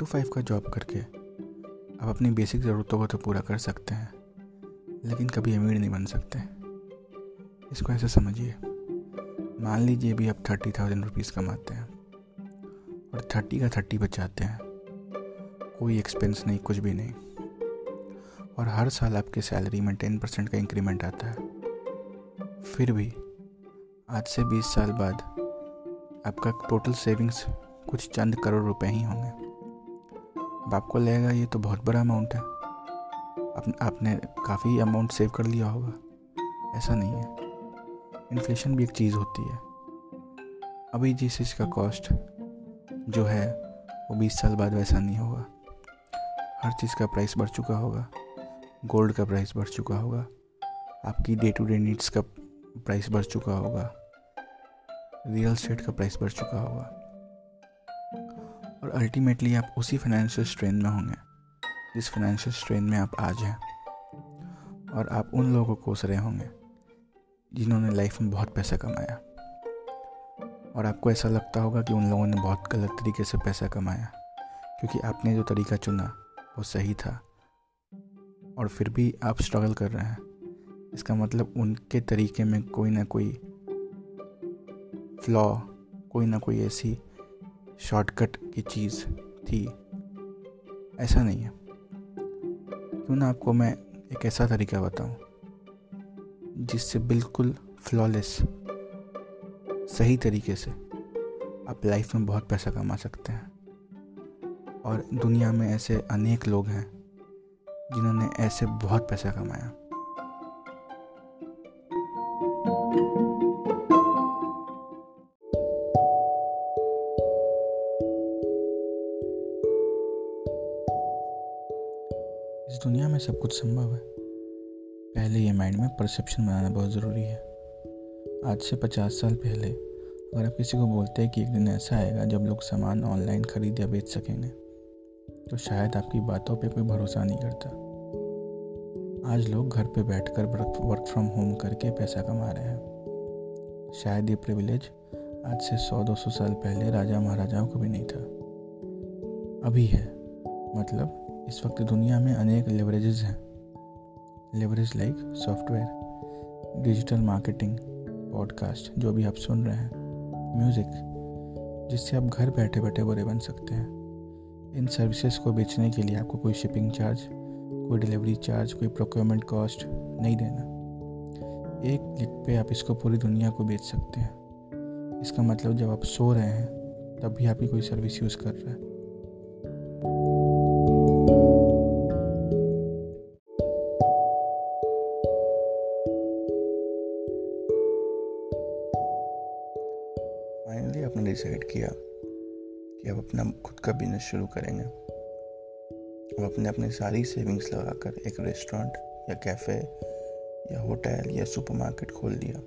To five का job करके आप अपनी बेसिक ज़रूरतों को तो पूरा कर सकते हैं, लेकिन कभी अमीर नहीं बन सकते। इसको ऐसे समझिए। मान लीजिए भी आप थर्टी थाउज़ेंड रुपीज़ कमाते हैं और थर्टी का थर्टी बचाते हैं। कोई एक्सपेंस नहीं, कुछ भी नहीं। और हर साल आपके सैलरी में टेन परसेंट का इंक्रीमेंट आता है। फिर भी आज से बीस साल बाद आपका टोटल सेविंग्स कुछ चंद करोड़ रुपए ही होंगे। अब आपको लगेगा ये तो बहुत बड़ा अमाउंट है। आप, आपने काफ़ी अमाउंट सेव कर लिया होगा। ऐसा नहीं है। इन्फ्लेशन भी एक चीज़ होती है। अभी जिस चीज़ का कॉस्ट जो है वो बीस साल बाद वैसा नहीं होगा। हर चीज़ का प्राइस बढ़ चुका होगा। गोल्ड का प्राइस बढ़ चुका होगा। आपकी डे टू डे नीड्स का प्राइस बढ़ चुका होगा। रियल स्टेट का प्राइस बढ़ चुका होगा। और अल्टीमेटली आप उसी फाइनेंशियल स्ट्रेन में होंगे, जिस फाइनेंशियल स्ट्रेन में आप आज हैं। और आप उन लोगों को कोस रहे होंगे, जिन्होंने लाइफ में बहुत पैसा कमाया। और आपको ऐसा लगता होगा कि उन लोगों ने बहुत गलत तरीके से पैसा कमाया, क्योंकि आपने जो तरीका चुना, वो सही था। और फिर भी आप स्ट्रगल कर रहे हैं। इसका मतलब उनके तरीके में कोई ना कोई फ्लॉ कोई ना कोई ऐसी शॉर्टकट की चीज़ थी। ऐसा नहीं है। क्यों ना आपको मैं एक ऐसा तरीका बताऊँ, जिससे बिल्कुल फ्लॉलेस सही तरीके से आप लाइफ में बहुत पैसा कमा सकते हैं। और दुनिया में ऐसे अनेक लोग हैं, जिन्होंने ऐसे बहुत पैसा कमाया। सब कुछ संभव है। पहले ये माइंड में परसेप्शन बनाना बहुत ज़रूरी है। आज से पचास साल पहले अगर आप किसी को बोलते हैं कि एक दिन ऐसा आएगा जब लोग सामान ऑनलाइन खरीद या बेच सकेंगे तो शायद आपकी बातों पे कोई भरोसा नहीं करता। आज लोग घर पे बैठकर वर्क फ्रॉम होम करके पैसा कमा रहे हैं। शायद ये प्रिविलेज आज से 100-200 साल पहले राजा महाराजाओं को भी नहीं था। अभी है मतलब इस वक्त दुनिया में अनेक लेवरेजेस हैं। Leverage like software digital marketing podcast जो भी आप सुन रहे हैं म्यूज़िक जिससे आप घर बैठे बैठे बड़े बन सकते हैं। इन सर्विसेज़ को बेचने के लिए आपको कोई शिपिंग चार्ज कोई डिलीवरी चार्ज कोई प्रोक्योरमेंट कॉस्ट नहीं देना। एक क्लिक पे आप इसको पूरी दुनिया को बेच सकते हैं। इसका मतलब जब आप सो रहे हैं, तब भी आपकी कोई सर्विस यूज़ कर रहा है। फाइनली आपने डिसाइड किया कि आप अपना खुद का बिज़नेस शुरू करेंगे। अब आपने अपनी सारी सेविंग्स लगाकर एक रेस्टोरेंट या कैफ़े या होटल या सुपरमार्केट खोल दिया।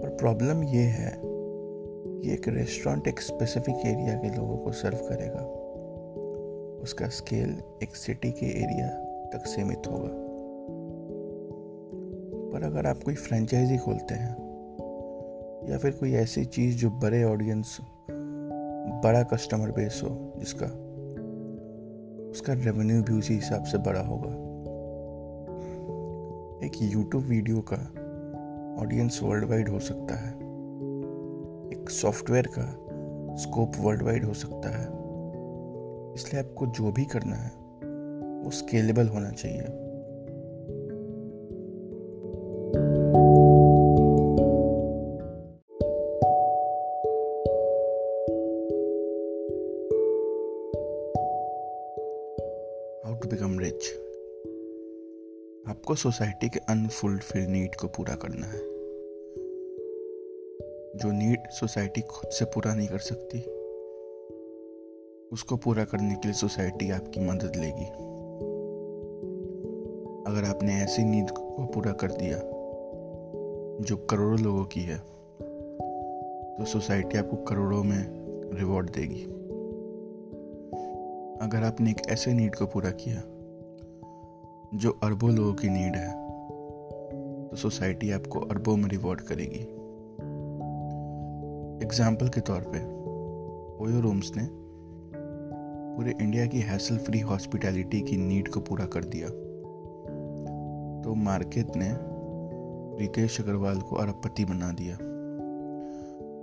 पर प्रॉब्लम ये है कि एक रेस्टोरेंट एक स्पेसिफिक एरिया के लोगों को सर्व करेगा। उसका स्केल एक सिटी के एरिया तक सीमित होगा। पर अगर आप कोई फ्रेंचाइजी खोलते हैं या फिर कोई ऐसी चीज़ जो बड़े ऑडियंस बड़ा कस्टमर बेस हो, जिसका, उसका रेवेन्यू भी उसी हिसाब से बड़ा होगा। एक यूट्यूब वीडियो का ऑडियंस वर्ल्ड वाइड हो सकता है। एक सॉफ्टवेयर का स्कोप वर्ल्ड वाइड हो सकता है। इसलिए आपको जो भी करना है, वो स्केलेबल होना चाहिए। टू बिकम रिच आपको सोसाइटी के अनफुलफिल नीड को पूरा करना है. जो नीड सोसाइटी खुद से पूरा नहीं कर सकती, उसको पूरा करने के लिए सोसाइटी आपकी मदद लेगी. अगर आपने ऐसी नीड को पूरा कर दिया, जो करोड़ों लोगों की है तो सोसाइटी आपको करोड़ों में रिवॉर्ड देगी. अगर आपने एक ऐसे नीड को पूरा किया, जो अरबों लोगों की नीड है तो सोसाइटी आपको अरबों में रिवॉर्ड करेगी। एग्ज़ाम्पल के तौर पे ओयो रूम्स ने पूरे इंडिया की हैसल फ्री हॉस्पिटैलिटी की नीड को पूरा कर दिया। तो मार्केट ने रितेश अग्रवाल को अरबपति बना दिया।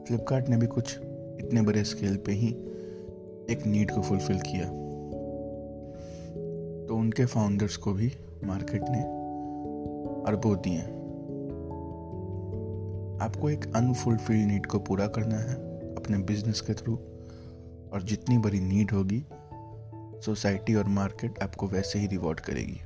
फ्लिपकार्ट ने भी कुछ इतने बड़े स्केल पे ही एक नीड को फुलफिल किया। तो उनके फाउंडर्स को भी मार्केट ने अरबों दिए आपको एक अनफुलफिल्ड नीड को पूरा करना है अपने बिज़नेस के थ्रू और जितनी बड़ी नीड होगी सोसाइटी और मार्केट आपको वैसे ही रिवॉर्ड करेगी।